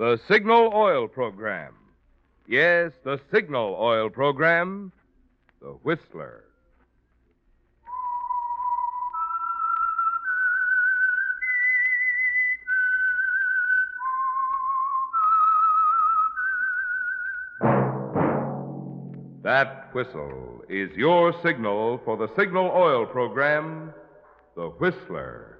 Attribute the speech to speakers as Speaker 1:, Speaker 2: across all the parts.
Speaker 1: The Signal Oil Program. Yes, the Signal Oil Program. The Whistler. That whistle is your signal for the Signal Oil Program, The Whistler.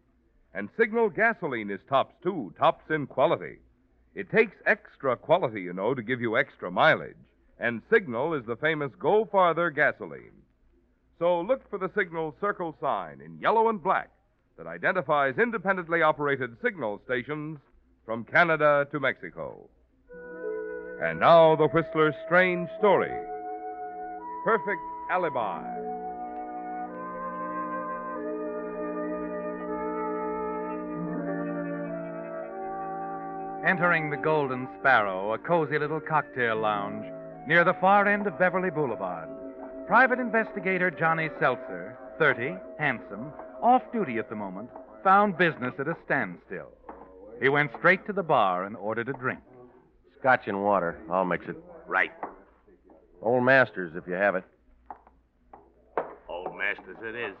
Speaker 1: And Signal gasoline is tops, too, tops in quality. It takes extra quality, you know, to give you extra mileage. And Signal is the famous Go Farther gasoline. So look for the Signal circle sign in yellow and black that identifies independently operated signal stations from Canada to Mexico. And now the Whistler's strange story Perfect Alibi.
Speaker 2: Entering the Golden Sparrow, a cozy little cocktail lounge near the far end of Beverly Boulevard, private investigator Johnny Seltzer, 30, handsome, off duty at the moment, found business at a standstill. He went straight to the bar and ordered a drink.
Speaker 3: Scotch and water. I'll mix it.
Speaker 4: Right.
Speaker 3: Old Masters, if you have it.
Speaker 4: Old Masters it is.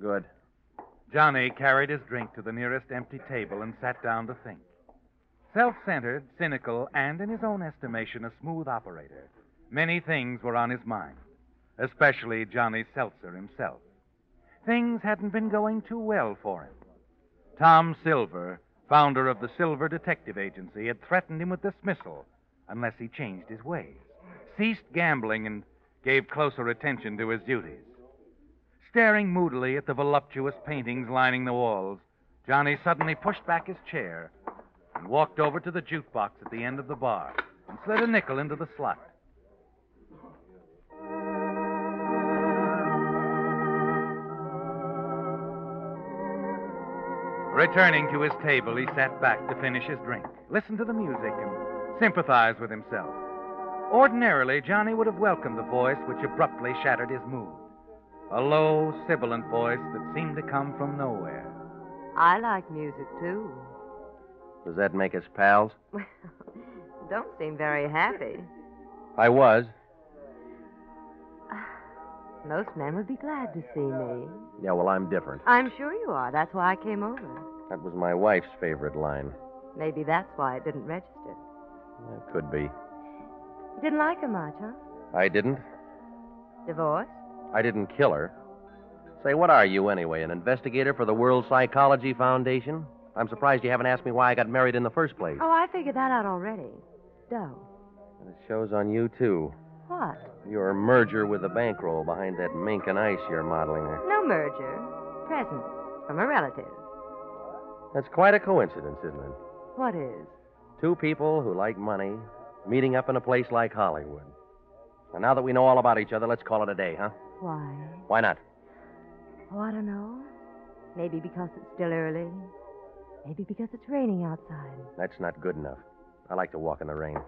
Speaker 3: Good.
Speaker 2: Johnny carried his drink to the nearest empty table and sat down to think. Self centered, cynical, and, in his own estimation, a smooth operator, many things were on his mind, especially Johnny Seltzer himself. Things hadn't been going too well for him. Tom Silver, founder of the Silver Detective Agency, had threatened him with dismissal unless he changed his ways, ceased gambling, and gave closer attention to his duties. Staring moodily at the voluptuous paintings lining the walls, Johnny suddenly pushed back his chair and walked over to the jukebox at the end of the bar and slid a nickel into the slot. Returning to his table, he sat back to finish his drink, listen to the music, and sympathize with himself. Ordinarily, Johnny would have welcomed the voice which abruptly shattered his mood. A low, sibilant voice that seemed to come from nowhere.
Speaker 5: I like music, too.
Speaker 3: Does that make us pals?
Speaker 5: Well, don't seem very happy.
Speaker 3: I was.
Speaker 5: Most men would be glad to see me.
Speaker 3: Yeah, well, I'm different.
Speaker 5: I'm sure you are. That's why I came over.
Speaker 3: That was my wife's favorite line.
Speaker 5: Maybe that's why it didn't register.
Speaker 3: It could be.
Speaker 5: You didn't like her much, huh?
Speaker 3: I didn't.
Speaker 5: Divorce?
Speaker 3: I didn't kill her. Say, what are you anyway? An investigator for the World Psychology Foundation? I'm surprised you haven't asked me why I got married in the first place.
Speaker 5: Oh, I figured that out already. Doe.
Speaker 3: And it shows on you, too.
Speaker 5: What?
Speaker 3: Your merger with the bankroll behind that mink and ice you're modeling there.
Speaker 5: No merger. Present. From a relative.
Speaker 3: That's quite a coincidence, isn't it?
Speaker 5: What is?
Speaker 3: Two people who like money meeting up in a place like Hollywood. And now that we know all about each other, let's call it a day, huh?
Speaker 5: Why?
Speaker 3: Why not?
Speaker 5: Oh, I don't know. Maybe because it's still early. Maybe because it's raining outside.
Speaker 3: That's not good enough. I like to walk in the rain.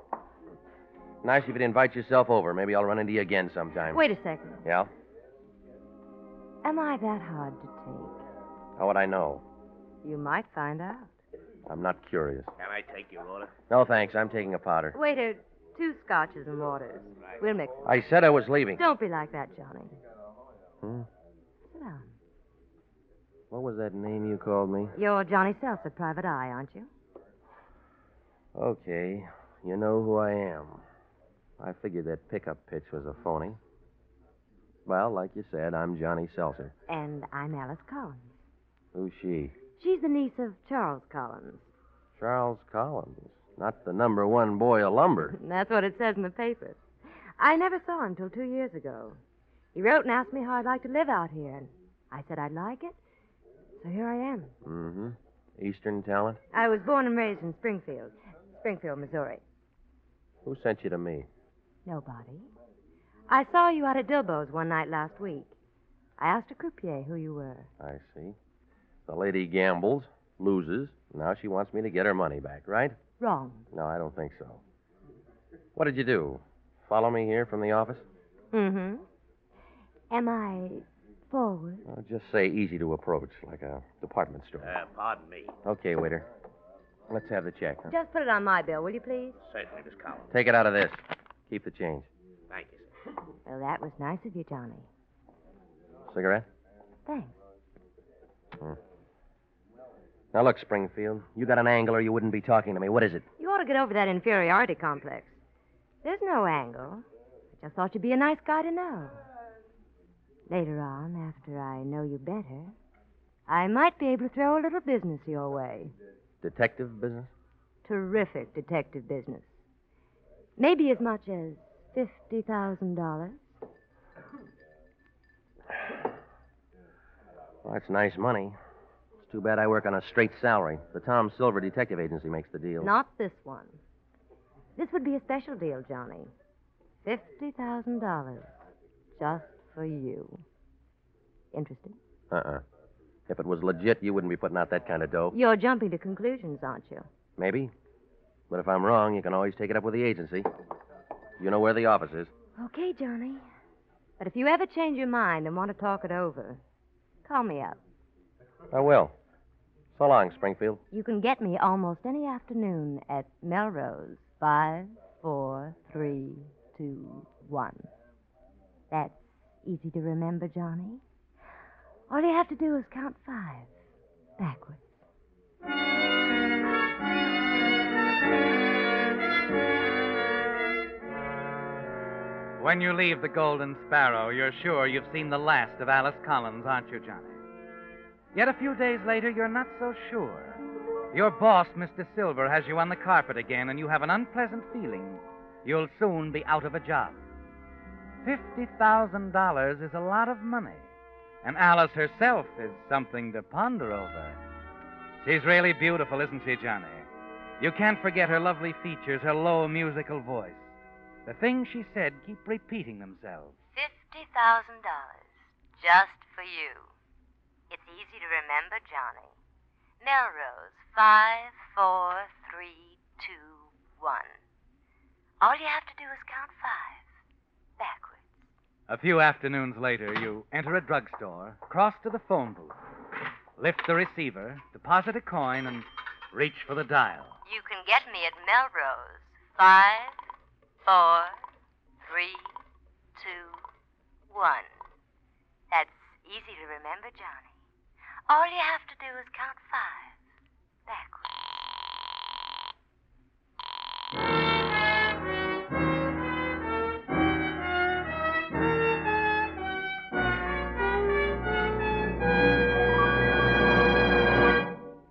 Speaker 3: Nice if you'd invite yourself over. Maybe I'll run into you again sometime.
Speaker 5: Wait a second.
Speaker 3: Yeah?
Speaker 5: Am I that hard to take?
Speaker 3: How would I know?
Speaker 5: You might find out.
Speaker 3: I'm not curious.
Speaker 4: Can I take your order?
Speaker 3: No, thanks. I'm taking a powder.
Speaker 5: Waiter, two scotches and waters. We'll mix it.
Speaker 3: I said I was leaving.
Speaker 5: Don't be like that, Johnny.
Speaker 3: Hmm?
Speaker 5: Sit down.
Speaker 3: What was that name you called me?
Speaker 5: You're Johnny Seltzer, private eye, aren't you?
Speaker 3: Okay. You know who I am. I figured that pickup pitch was a phony. Well, like you said, I'm Johnny Seltzer.
Speaker 5: And I'm Alice Collins.
Speaker 3: Who's she?
Speaker 5: She's the niece of Charles Collins.
Speaker 3: Charles Collins. Not the number one boy of lumber.
Speaker 5: That's what it says in the papers. I never saw him till two years ago. He wrote and asked me how I'd like to live out here, and I said I'd like it. So here I am.
Speaker 3: Mm-hmm. Eastern talent?
Speaker 5: I was born and raised in Springfield, Springfield, Missouri.
Speaker 3: Who sent you to me?
Speaker 5: Nobody. I saw you out at Dilbo's one night last week. I asked a croupier who you were.
Speaker 3: I see. The lady gambles, loses. Now she wants me to get her money back, right?
Speaker 5: Wrong.
Speaker 3: No, I don't think so. What did you do? Follow me here from the office?
Speaker 5: Mm-hmm. Am I forward?
Speaker 3: Oh, just say easy to approach, like a department store.
Speaker 4: Uh, pardon me.
Speaker 3: Okay, waiter. Let's have the check. Huh?
Speaker 5: Just put it on my bill, will you please?
Speaker 4: Certainly, Miss Collins.
Speaker 3: Take it out of this. Keep the change.
Speaker 4: Thank you, sir.
Speaker 5: Well, that was nice of you, Johnny.
Speaker 3: Cigarette?
Speaker 5: Thanks.
Speaker 3: Now look, Springfield. You got an angle, or you wouldn't be talking to me. What is it?
Speaker 5: You ought to get over that inferiority complex. There's no angle. I just thought you'd be a nice guy to know. Later on, after I know you better, I might be able to throw a little business your way.
Speaker 3: Detective business?
Speaker 5: Terrific detective business. Maybe as much as $50,000.
Speaker 3: Well, that's nice money. Too bad I work on a straight salary. The Tom Silver Detective Agency makes the deal.
Speaker 5: Not this one. This would be a special deal, Johnny. $50,000. Just for you. Interested?
Speaker 3: Uh-uh. If it was legit, you wouldn't be putting out that kind of dough.
Speaker 5: You're jumping to conclusions, aren't you?
Speaker 3: Maybe. But if I'm wrong, you can always take it up with the agency. You know where the office is.
Speaker 5: Okay, Johnny. But if you ever change your mind and want to talk it over, call me up.
Speaker 3: I will. So long, Springfield.
Speaker 5: You can get me almost any afternoon at Melrose. Five, four, three, two, one. That's easy to remember, Johnny. All you have to do is count five backwards.
Speaker 2: When you leave the Golden Sparrow, you're sure you've seen the last of Alice Collins, aren't you, Johnny? Yet a few days later, you're not so sure. Your boss, Mr. Silver, has you on the carpet again, and you have an unpleasant feeling you'll soon be out of a job. $50,000 is a lot of money, and Alice herself is something to ponder over. She's really beautiful, isn't she, Johnny? You can't forget her lovely features, her low musical voice. The things she said keep repeating themselves.
Speaker 5: Fifty thousand dollars. Just for you. It's easy to remember, Johnny. Melrose, five, four, three, two, one. All you have to do is count five. Backwards.
Speaker 2: A few afternoons later, you enter a drugstore, cross to the phone booth, lift the receiver, deposit a coin, and reach for the dial.
Speaker 5: You can get me at Melrose. Five, four, three, two, one. That's easy to remember, Johnny. All you have to do is count five. Backwards.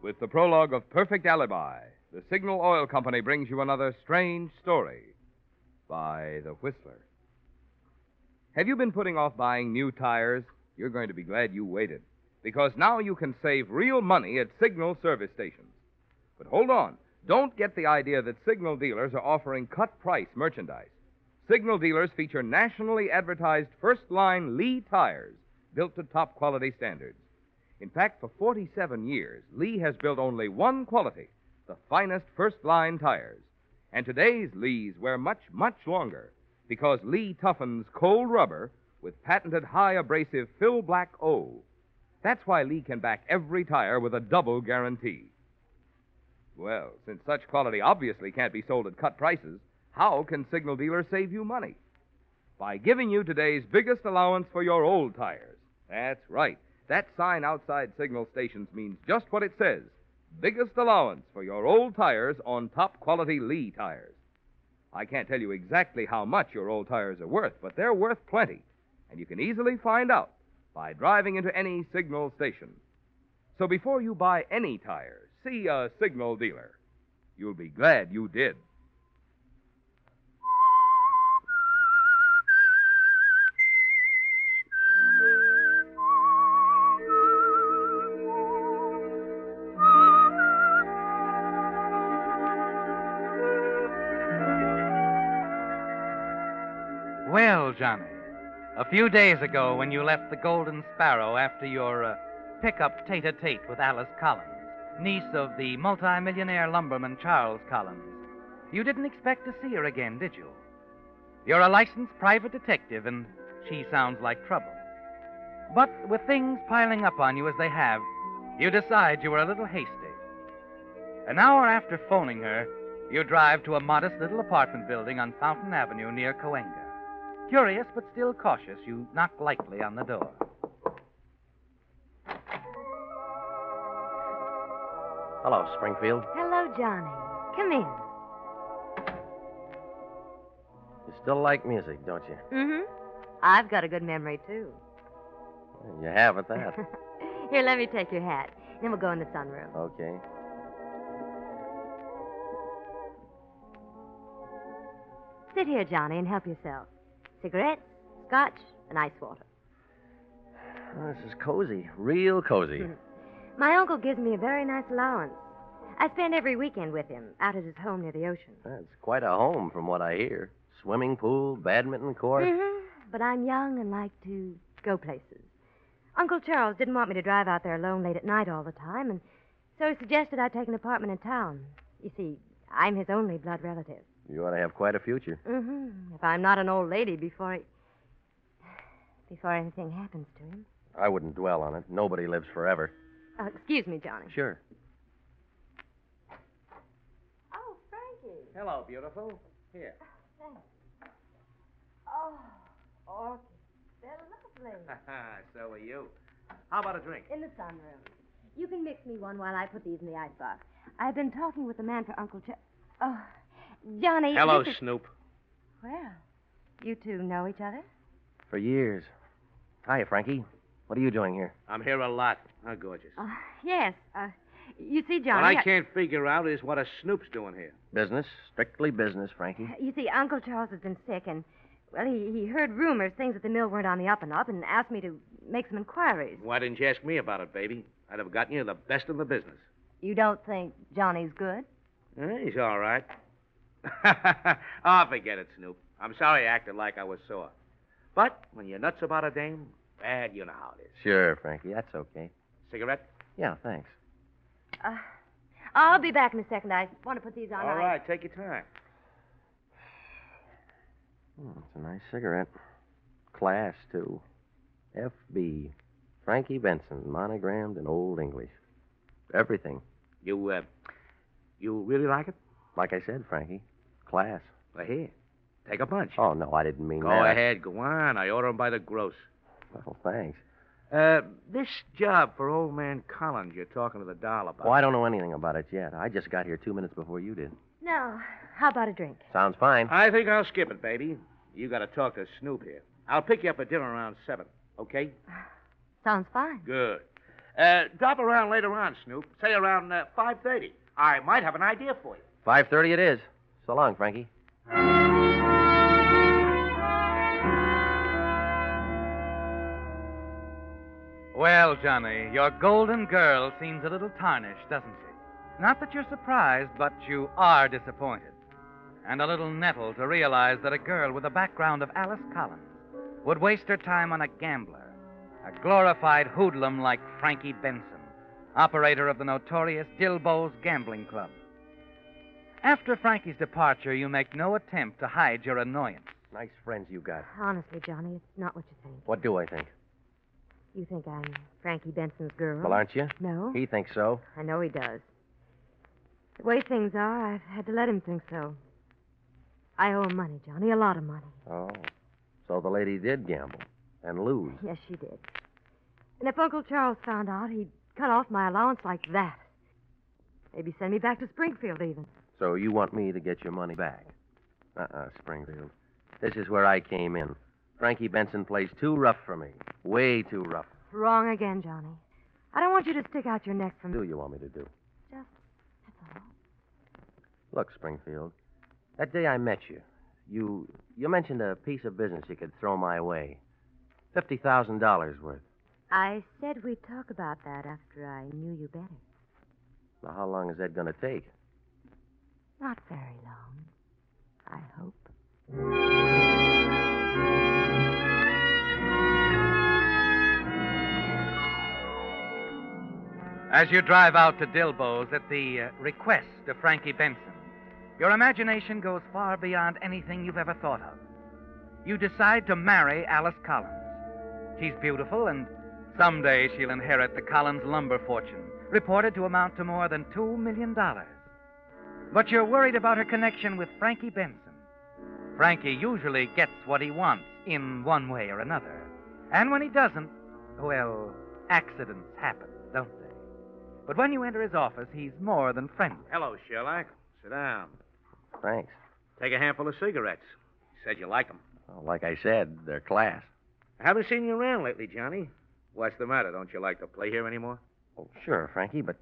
Speaker 1: With the prologue of Perfect Alibi, the Signal Oil Company brings you another strange story by The Whistler. Have you been putting off buying new tires? You're going to be glad you waited, because now you can save real money at Signal service stations. But hold on. Don't get the idea that Signal dealers are offering cut price merchandise. Signal dealers feature nationally advertised first line Lee tires built to top quality standards. In fact, for 47 years, Lee has built only one quality the finest first line tires. And today's Lees wear much, much longer because Lee toughens cold rubber with patented high abrasive Philblack O. That's why Lee can back every tire with a double guarantee. Well, since such quality obviously can't be sold at cut prices, how can Signal dealers save you money? By giving you today's biggest allowance for your old tires. That's right. That sign outside Signal stations means just what it says biggest allowance for your old tires on top quality Lee tires. I can't tell you exactly how much your old tires are worth, but they're worth plenty. and you can easily find out by driving into any signal station. So before you buy any tires, see a signal dealer. You'll be glad you did.
Speaker 2: Well, Johnny, a few days ago when you left the Golden Sparrow after your uh, pickup tete a tete with Alice Collins, niece of the multimillionaire lumberman Charles Collins, you didn't expect to see her again, did you? You're a licensed private detective, and she sounds like trouble. But with things piling up on you as they have, you decide you were a little hasty. An hour after phoning her, you drive to a modest little apartment building on Fountain Avenue near Cahuenga. Curious but still cautious, you knock lightly on the door.
Speaker 3: Hello, Springfield.
Speaker 5: Hello, Johnny. Come in.
Speaker 3: You still like music, don't you?
Speaker 5: Mm-hmm. I've got a good memory, too.
Speaker 3: You have at that.
Speaker 5: Here, let me take your hat. Then we'll go in the sunroom.
Speaker 3: okay.
Speaker 5: Sit here, Johnny, and help yourself. Cigarettes, scotch, and ice water.
Speaker 3: Oh, this is cozy. Real cozy.
Speaker 5: Mhm. My uncle gives me a very nice allowance. I spend every weekend with him out at his home near the ocean.
Speaker 3: That's quite a home from what I hear. Swimming pool, badminton court.
Speaker 5: Mm-hmm. But I'm young and like to go places. Uncle Charles didn't want me to drive out there alone late at night all the time, and so he suggested I take an apartment in town. You see, I'm his only blood relative.
Speaker 3: You ought to have quite a future.
Speaker 5: Mm-hmm. If I'm not an old lady before he... before anything happens to him.
Speaker 3: I wouldn't dwell on it. Nobody lives forever.
Speaker 5: Uh, excuse me, Johnny.
Speaker 3: Sure.
Speaker 5: Oh, Frankie.
Speaker 4: Hello, beautiful. Here.
Speaker 5: Thanks. Oh, orchids. They're lovely.
Speaker 4: so are you. How about a drink?
Speaker 5: In the sunroom. You can mix me one while I put these in the icebox. I've been talking with the man for Uncle Ch- Oh, Johnny.
Speaker 4: Hello,
Speaker 5: this is-
Speaker 4: Snoop.
Speaker 5: Well, you two know each other?
Speaker 3: For years. Hiya, Frankie. What are you doing here?
Speaker 4: I'm here a lot. How gorgeous.
Speaker 5: Uh, yes. Uh, you see, Johnny.
Speaker 4: what
Speaker 5: Johnny.
Speaker 4: I can't figure out is what a Snoop's doing here.
Speaker 3: Business. Strictly business, Frankie.
Speaker 5: You see, Uncle Charles has been sick, and well, he, he heard rumors, things at the mill weren't on the up and up, and asked me to make some inquiries.
Speaker 4: Why didn't you ask me about it, baby? I'd have gotten you the best in the business.
Speaker 5: You don't think Johnny's good?
Speaker 4: Eh, he's all right. Oh, forget it, Snoop. I'm sorry I acted like I was sore. But when you're nuts about a dame, bad, you know how it is.
Speaker 3: Sure, Frankie. That's okay.
Speaker 4: Cigarette?
Speaker 3: Yeah, thanks.
Speaker 5: Uh, I'll be back in a second. I want to put these on.
Speaker 4: All
Speaker 5: I-
Speaker 4: right, take your time.
Speaker 3: Hmm, it's a nice cigarette. Class, too. F.B. Frankie Benson, monogrammed in Old English. Everything.
Speaker 4: You, uh, you really like it?
Speaker 3: Like I said, Frankie. Class.
Speaker 4: Well, here. Take a bunch.
Speaker 3: Oh, no, I didn't mean
Speaker 4: Go
Speaker 3: that.
Speaker 4: Go ahead, go on. I order 'em by the gross.
Speaker 3: Well, thanks.
Speaker 4: Uh, this job for old man Collins you're talking to the doll about.
Speaker 3: Oh, I don't know anything about it yet. I just got here two minutes before you did.
Speaker 5: No. How about a drink?
Speaker 3: Sounds fine.
Speaker 4: I think I'll skip it, baby. You got to talk to Snoop here. I'll pick you up at dinner around 7, okay?
Speaker 5: Sounds fine.
Speaker 4: Good. Uh, drop around later on, Snoop. Say around uh, 5.30. I might have an idea for you.
Speaker 3: 5.30 it is. So long, Frankie.
Speaker 2: Well, Johnny, your golden girl seems a little tarnished, doesn't she? Not that you're surprised, but you are disappointed. And a little nettled to realize that a girl with the background of Alice Collins would waste her time on a gambler, a glorified hoodlum like Frankie Benson, operator of the notorious Dilbo's Gambling Club. After Frankie's departure, you make no attempt to hide your annoyance.
Speaker 3: Nice friends you got.
Speaker 5: Honestly, Johnny, it's not what you think.
Speaker 3: What do I think?
Speaker 5: You think I'm Frankie Benson's girl?
Speaker 3: Well, aren't you?
Speaker 5: No.
Speaker 3: He thinks so.
Speaker 5: I know he does. The way things are, I've had to let him think so. I owe him money, Johnny, a lot of money.
Speaker 3: Oh. So the lady did gamble and lose.
Speaker 5: Yes, she did. And if Uncle Charles found out, he'd cut off my allowance like that. Maybe send me back to Springfield, even.
Speaker 3: So you want me to get your money back? Uh-uh, Springfield. This is where I came in. Frankie Benson plays too rough for me. Way too rough.
Speaker 5: Wrong again, Johnny. I don't want you to stick out your neck for
Speaker 3: What
Speaker 5: me.
Speaker 3: do you want me to do?
Speaker 5: Just, that's all.
Speaker 3: Look, Springfield, that day I met you, you you mentioned a piece of business you could throw my way. Fifty thousand dollars worth.
Speaker 5: I said we'd talk about that after I knew you better.
Speaker 3: Now, how long is that going to take?
Speaker 5: Not very long, I hope.
Speaker 2: As you drive out to Dilbo's at the uh, request of Frankie Benson, your imagination goes far beyond anything you've ever thought of. You decide to marry Alice Collins. She's beautiful, and someday she'll inherit the Collins lumber fortune, reported to amount to more than $2 million. But you're worried about her connection with Frankie Benson. Frankie usually gets what he wants in one way or another. And when he doesn't, well, accidents happen, don't they? But when you enter his office, he's more than friendly.
Speaker 4: Hello, Sherlock. Sit down.
Speaker 3: Thanks.
Speaker 4: Take a handful of cigarettes. You said you like 'em.
Speaker 3: Well, like I said, they're class.
Speaker 4: I haven't seen you around lately, Johnny. What's the matter? Don't you like to play here anymore?
Speaker 3: Oh, sure, Frankie, but,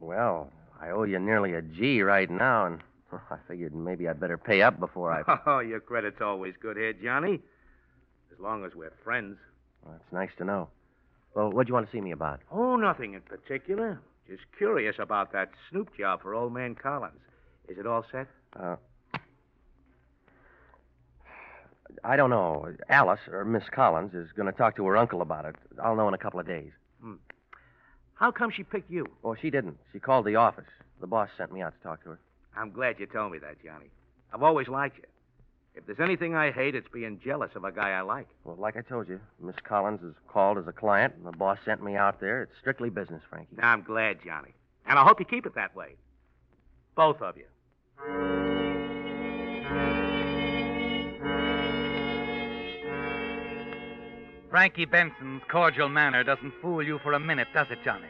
Speaker 3: well, I owe you nearly a G right now, and I figured maybe I'd better pay up before I.
Speaker 4: Oh, your credit's always good here, Johnny. As long as we're friends.
Speaker 3: Well, it's nice to know. Well, what'd you want to see me about?
Speaker 4: Oh, nothing in particular. Just curious about that snoop job for old man Collins. Is it all set?
Speaker 3: Uh, I don't know. Alice, or Miss Collins, is going to talk to her uncle about it. I'll know in a couple of days.
Speaker 4: How come she picked you?
Speaker 3: Oh, she didn't. She called the office. The boss sent me out to talk to her.
Speaker 4: I'm glad you told me that, Johnny. I've always liked you. If there's anything I hate, it's being jealous of a guy I like.
Speaker 3: Well, like I told you, Miss Collins is called as a client, and the boss sent me out there. It's strictly business, Frankie.
Speaker 4: I'm glad, Johnny. And I hope you keep it that way. Both of you.
Speaker 2: Frankie Benson's cordial manner doesn't fool you for a minute, does it, Johnny?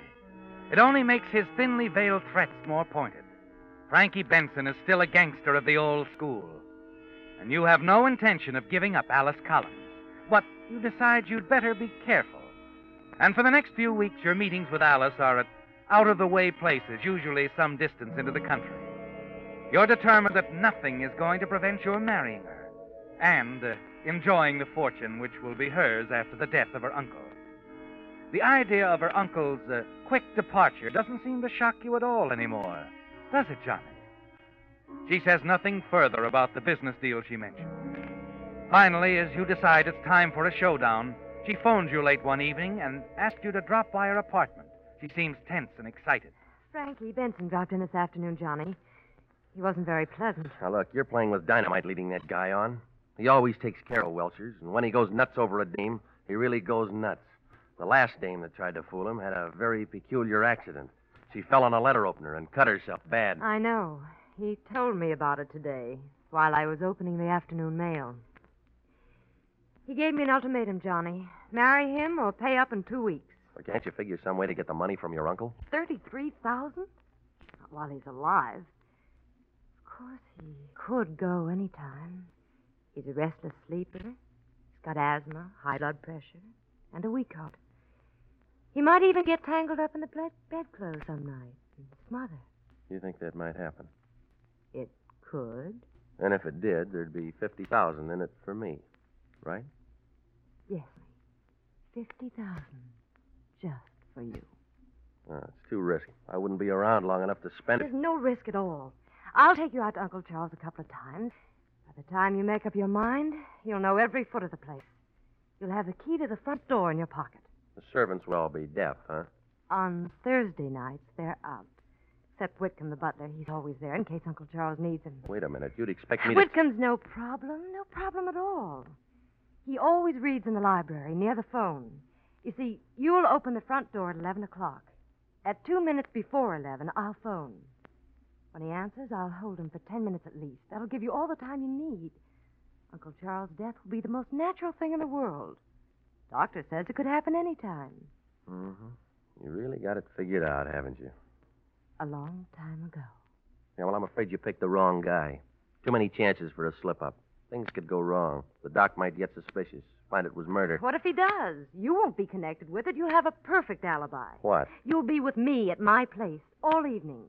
Speaker 2: It only makes his thinly veiled threats more pointed. Frankie Benson is still a gangster of the old school. And you have no intention of giving up Alice Collins. But you decide you'd better be careful. And for the next few weeks, your meetings with Alice are at out of the way places, usually some distance into the country. You're determined that nothing is going to prevent your marrying her and uh, enjoying the fortune which will be hers after the death of her uncle. The idea of her uncle's uh, quick departure doesn't seem to shock you at all anymore, does it, Johnny? She says nothing further about the business deal she mentioned. Finally, as you decide it's time for a showdown, she phones you late one evening and asks you to drop by her apartment. She seems tense and excited.
Speaker 5: Frankie Benson dropped in this afternoon, Johnny. He wasn't very pleasant.
Speaker 3: Now, look, you're playing with dynamite leading that guy on. He always takes care of Welchers, and when he goes nuts over a dame, he really goes nuts. The last dame that tried to fool him had a very peculiar accident. She fell on a letter opener and cut herself bad.
Speaker 5: I know. He told me about it today while I was opening the afternoon mail. He gave me an ultimatum, Johnny. Marry him or pay up in two weeks.
Speaker 3: Well, can't you figure some way to get the money from your uncle?
Speaker 5: Thirty-three thousand? Not while he's alive. Of course, he could go any time. He's a restless sleeper. He's got asthma, high blood pressure, and a weak heart. He might even get tangled up in the bed- bedclothes some night and smother.
Speaker 3: You think that might happen?
Speaker 5: It could.
Speaker 3: And if it did, there'd be 50000 in it for me, right?
Speaker 5: Yes. Fifty thousand. Just for you.
Speaker 3: Uh, it's too risky. I wouldn't be around long enough to spend it.
Speaker 5: There's no risk at all. I'll take you out to Uncle Charles a couple of times. By the time you make up your mind, you'll know every foot of the place. You'll have the key to the front door in your pocket.
Speaker 3: The servants will all be deaf, huh?
Speaker 5: On Thursday nights, they're out. Except Whitcomb, the butler. He's always there in case Uncle Charles needs him.
Speaker 3: Wait a minute. You'd expect me to.
Speaker 5: Whitcomb's no problem. No problem at all. He always reads in the library near the phone. You see, you'll open the front door at 11 o'clock. At two minutes before 11, I'll phone. When he answers, I'll hold him for 10 minutes at least. That'll give you all the time you need. Uncle Charles' death will be the most natural thing in the world. Doctor says it could happen any time.
Speaker 3: Mm-hmm. You really got it figured out, haven't you?
Speaker 5: A long time ago.
Speaker 3: Yeah, well, I'm afraid you picked the wrong guy. Too many chances for a slip up. Things could go wrong. The doc might get suspicious. find it was murder.
Speaker 5: What if he does? You won't be connected with it. You'll have a perfect alibi.
Speaker 3: What?
Speaker 5: You'll be with me at my place all evening.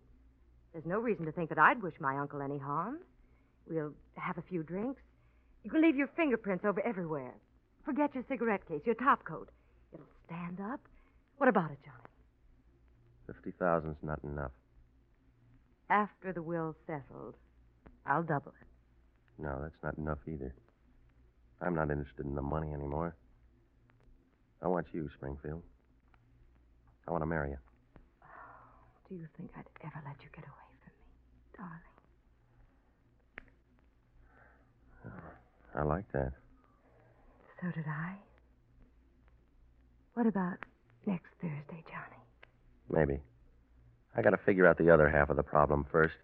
Speaker 5: There's no reason to think that I'd wish my uncle any harm. We'll have a few drinks. You can leave your fingerprints over everywhere. Forget your cigarette case, your top coat. It'll stand up. What about it, Johnny?
Speaker 3: Fifty thousand's not enough.
Speaker 5: After the will's settled, I'll double it.
Speaker 3: No, that's not enough either. I'm not interested in the money anymore. I want you, Springfield. I want to marry you.
Speaker 5: Do you think I'd ever let you get away from me, darling?
Speaker 3: I like that.
Speaker 5: So did I. What about next Thursday, Johnny?
Speaker 3: Maybe. I got to figure out the other half of the problem first.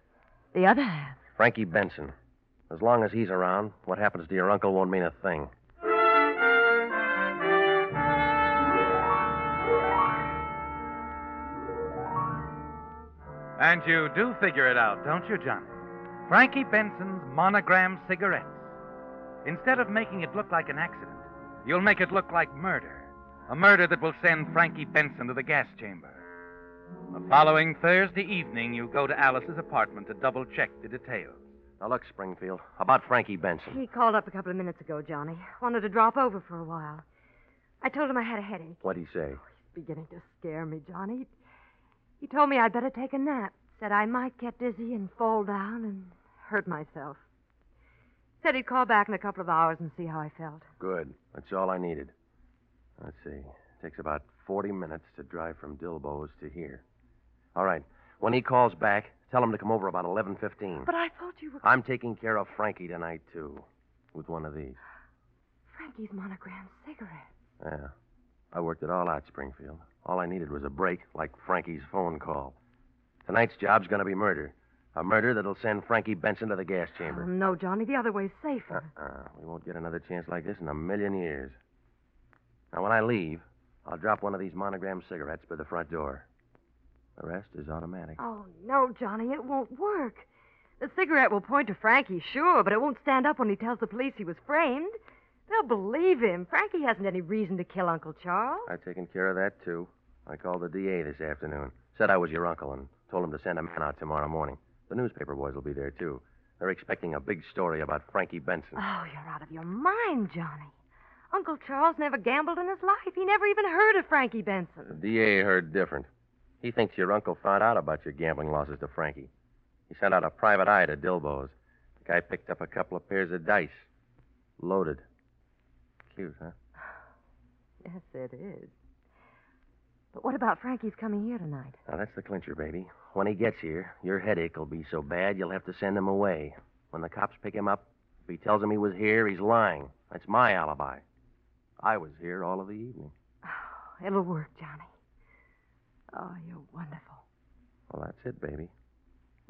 Speaker 5: The other half.
Speaker 3: Frankie Benson. As long as he's around, what happens to your uncle won't mean a thing.
Speaker 2: And you do figure it out, don't you, Johnny? Frankie Benson's monogram cigarettes. Instead of making it look like an accident, you'll make it look like murder. A murder that will send Frankie Benson to the gas chamber. The following Thursday evening, you go to Alice's apartment to double check the details.
Speaker 3: Now, look, Springfield, about Frankie Benson.
Speaker 5: He called up a couple of minutes ago, Johnny. Wanted to drop over for a while. I told him I had a headache.
Speaker 3: What'd he say?
Speaker 5: Oh, he's beginning to scare me, Johnny. He told me I'd better take a nap. Said I might get dizzy and fall down and hurt myself. Said he'd call back in a couple of hours and see how I felt.
Speaker 3: Good. That's all I needed. Let's see. It takes about 40 minutes to drive from Dilbo's to here. All right. When he calls back, tell him to come over about 11.15.
Speaker 5: But I thought you were
Speaker 3: I'm taking care of Frankie tonight, too, with one of these.
Speaker 5: Frankie's monogram cigarette.
Speaker 3: Yeah. I worked it all out, Springfield. All I needed was a break, like Frankie's phone call. Tonight's job's going to be murder. A murder that'll send Frankie Benson to the gas
Speaker 5: Oh,
Speaker 3: chamber.
Speaker 5: Um, no, Johnny. The other way's safer.
Speaker 3: Uh-uh. We won't get another chance like this in a million years. Now, when I leave, I'll drop one of these monogram cigarettes by the front door. The rest is automatic.
Speaker 5: Oh, no, Johnny. It won't work. The cigarette will point to Frankie, sure, but it won't stand up when he tells the police he was framed. They'll believe him. Frankie hasn't any reason to kill Uncle Charles.
Speaker 3: I've taken care of that, too. I called the DA this afternoon. Said I was your uncle and told him to send a man out tomorrow morning. The newspaper boys will be there, too. They're expecting a big story about Frankie Benson.
Speaker 5: Oh, you're out of your mind, Johnny. Uncle Charles never gambled in his life. He never even heard of Frankie Benson.
Speaker 3: The DA heard different. He thinks your uncle found out about your gambling losses to Frankie. He sent out a private eye to Dilbo's. The guy picked up a couple of pairs of dice. Loaded. Cute, huh?
Speaker 5: Yes, it is. But what about Frankie's coming here tonight?
Speaker 3: Now, that's the clincher, baby. When he gets here, your headache will be so bad you'll have to send him away. When the cops pick him up, if he tells them he was here, he's lying. That's my alibi. I was here all of the evening.
Speaker 5: Oh, it'll work, Johnny. Oh, you're wonderful.
Speaker 3: Well, that's it, baby.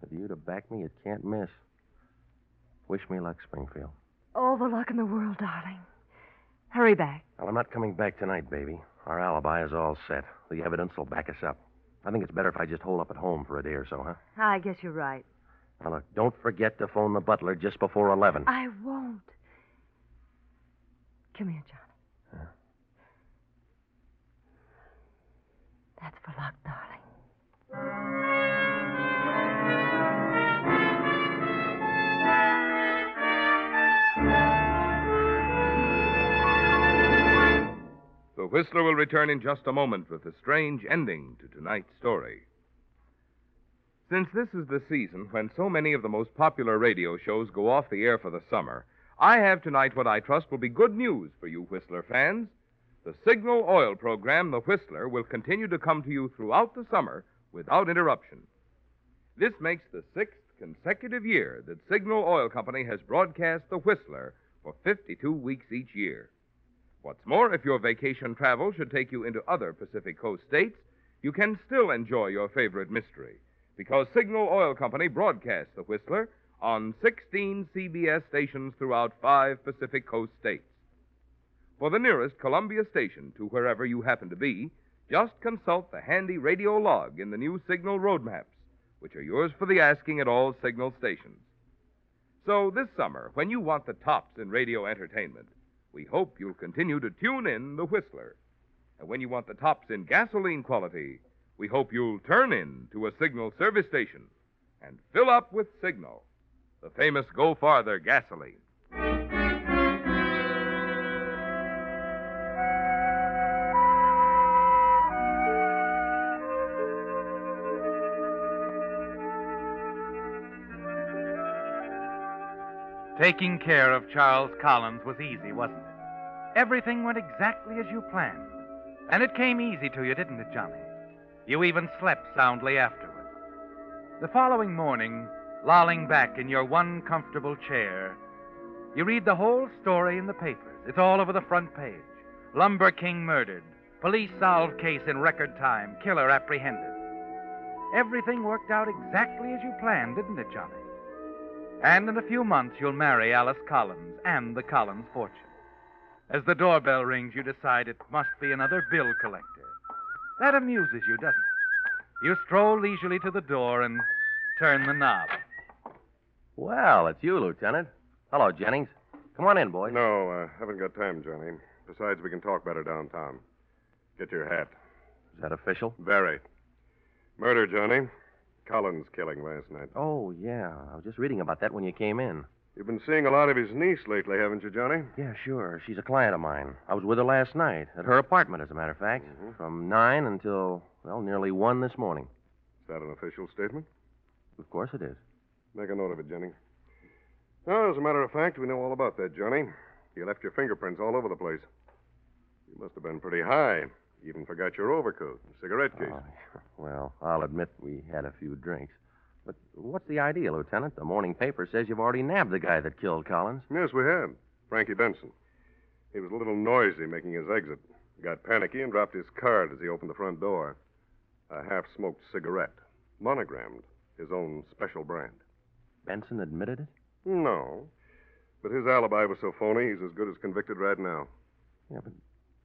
Speaker 3: With you to back me, it can't miss. Wish me luck, Springfield.
Speaker 5: All the luck in the world, darling. Hurry back.
Speaker 3: Well, I'm not coming back tonight, baby. Our alibi is all set. The evidence will back us up. I think it's better if I just hold up at home for a day or so, huh?
Speaker 5: Ah, I guess you're right.
Speaker 3: Now, look, don't forget to phone the butler just before 11.
Speaker 5: I won't. Come here, Johnny.
Speaker 3: Huh?
Speaker 5: That's for luck, darling.
Speaker 1: Whistler will return in just a moment with a strange ending to tonight's story. Since this is the season when so many of the most popular radio shows go off the air for the summer, I have tonight what I trust will be good news for you Whistler fans. The Signal Oil program, The Whistler, will continue to come to you throughout the summer without interruption. This makes the sixth consecutive year that Signal Oil Company has broadcast The Whistler for 52 weeks each year. What's more, if your vacation travel should take you into other Pacific Coast states, you can still enjoy your favorite mystery because Signal Oil Company broadcasts The Whistler on 16 CBS stations throughout five Pacific Coast states. For the nearest Columbia station to wherever you happen to be, just consult the handy radio log in the new Signal road maps, which are yours for the asking at all Signal stations. So this summer, when you want the tops in radio entertainment, we hope you'll continue to tune in the Whistler. And when you want the tops in gasoline quality, we hope you'll turn in to a Signal service station and fill up with Signal, the famous Go Farther gasoline.
Speaker 2: Taking care of Charles Collins was easy, wasn't it? Everything went exactly as you planned. And it came easy to you, didn't it, Johnny? You even slept soundly afterward. The following morning, lolling back in your one comfortable chair, you read the whole story in the papers. It's all over the front page. Lumber King murdered. Police solved case in record time. Killer apprehended. Everything worked out exactly as you planned, didn't it, Johnny? And in a few months, you'll marry Alice Collins and the Collins fortune. As the doorbell rings, you decide it must be another bill collector. That amuses you, doesn't it? You stroll leisurely to the door and turn the knob.
Speaker 3: Well, it's you, Lieutenant. Hello, Jennings. Come on in, boys.
Speaker 6: No, uh, haven't got time, Johnny. Besides, we can talk better downtown. Get your hat.
Speaker 3: Is that official?
Speaker 6: Very. Murder, Johnny. Collins killing last night.
Speaker 3: Oh, yeah. I was just reading about that when you came in.
Speaker 6: You've been seeing a lot of his niece lately, haven't you, Johnny?
Speaker 3: Yeah, sure. She's a client of mine. I was with her last night, at her apartment, as a matter of fact,
Speaker 6: Mhm.
Speaker 3: from nine until, well, nearly one this morning.
Speaker 6: Is that an official statement?
Speaker 3: Of course it is.
Speaker 6: Make a note of it, Jennings. Oh, as a matter of fact, we know all about that, Johnny. You left your fingerprints all over the place. You must have been pretty high. Even forgot your overcoat and cigarette oh, case.
Speaker 3: Oh, well, I'll admit we had a few drinks. But what's the idea, Lieutenant? The morning paper says you've already nabbed the guy that killed Collins.
Speaker 6: Yes, we have. Frankie Benson. He was a little noisy making his exit. Got panicky and dropped his card as he opened the front door. A half smoked cigarette, monogrammed, his own special brand.
Speaker 3: Benson admitted it?
Speaker 6: No. But his alibi was so phony, he's as good as convicted right now.
Speaker 3: Yeah, but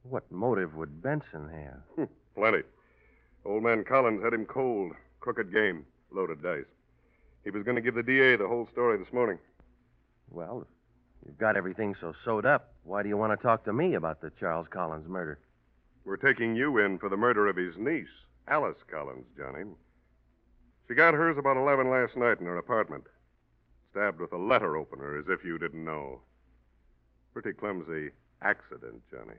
Speaker 3: what motive would Benson have?
Speaker 6: Hmm, plenty. Old man Collins had him cold. Crooked game. Loaded dice. He was going to give the DA the whole story this morning.
Speaker 3: Well, you've got everything so sewed up, why do you want to talk to me about the Charles Collins murder?
Speaker 6: We're taking you in for the murder of his niece, Alice Collins, Johnny. She got hers about 11 last night in her apartment. Stabbed with a letter opener, as if you didn't know. Pretty clumsy accident, Johnny.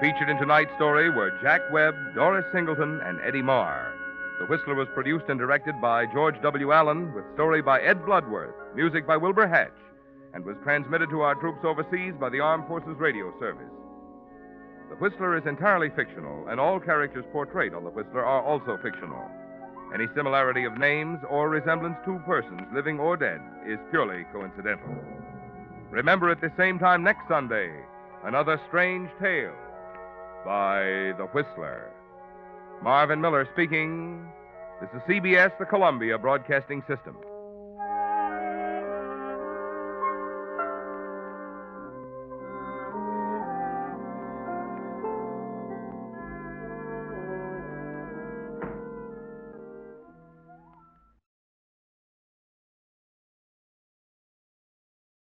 Speaker 1: Featured in tonight's story were Jack Webb, Doris Singleton, and Eddie Marr. The Whistler was produced and directed by George W. Allen, with story by Ed Bloodworth, music by Wilbur Hatch, and was transmitted to our troops overseas by the Armed Forces Radio Service. The Whistler is entirely fictional, and all characters portrayed on The Whistler are also fictional. Any similarity of names or resemblance to persons, living or dead, is purely coincidental. Remember at the same time next Sunday, another strange tale by The Whistler. Marvin Miller speaking. This is CBS, the Columbia Broadcasting System.